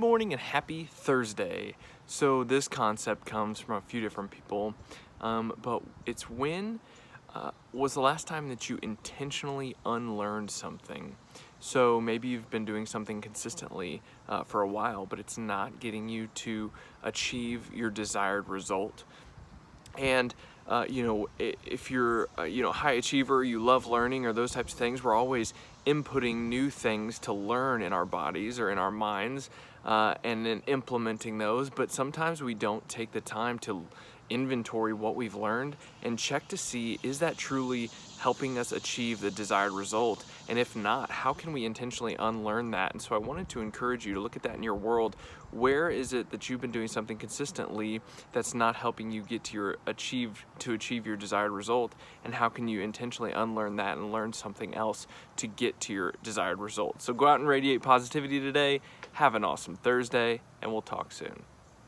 morning and happy Thursday. So this concept comes from a few different people, um, but it's when uh, was the last time that you intentionally unlearned something? So maybe you've been doing something consistently uh, for a while, but it's not getting you to achieve your desired result. And uh, you know, if you're uh, you know high achiever, you love learning or those types of things, we're always inputting new things to learn in our bodies or in our minds, uh, and then implementing those. But sometimes we don't take the time to inventory what we've learned and check to see is that truly helping us achieve the desired result? And if not how can we intentionally unlearn that? And so I wanted to encourage you to look at that in your world. Where is it that you've been doing something consistently that's not helping you get to your achieve to achieve your desired result? And how can you intentionally unlearn that and learn something else to get to your desired result so go out and radiate positivity today. Have an awesome Thursday and we'll talk soon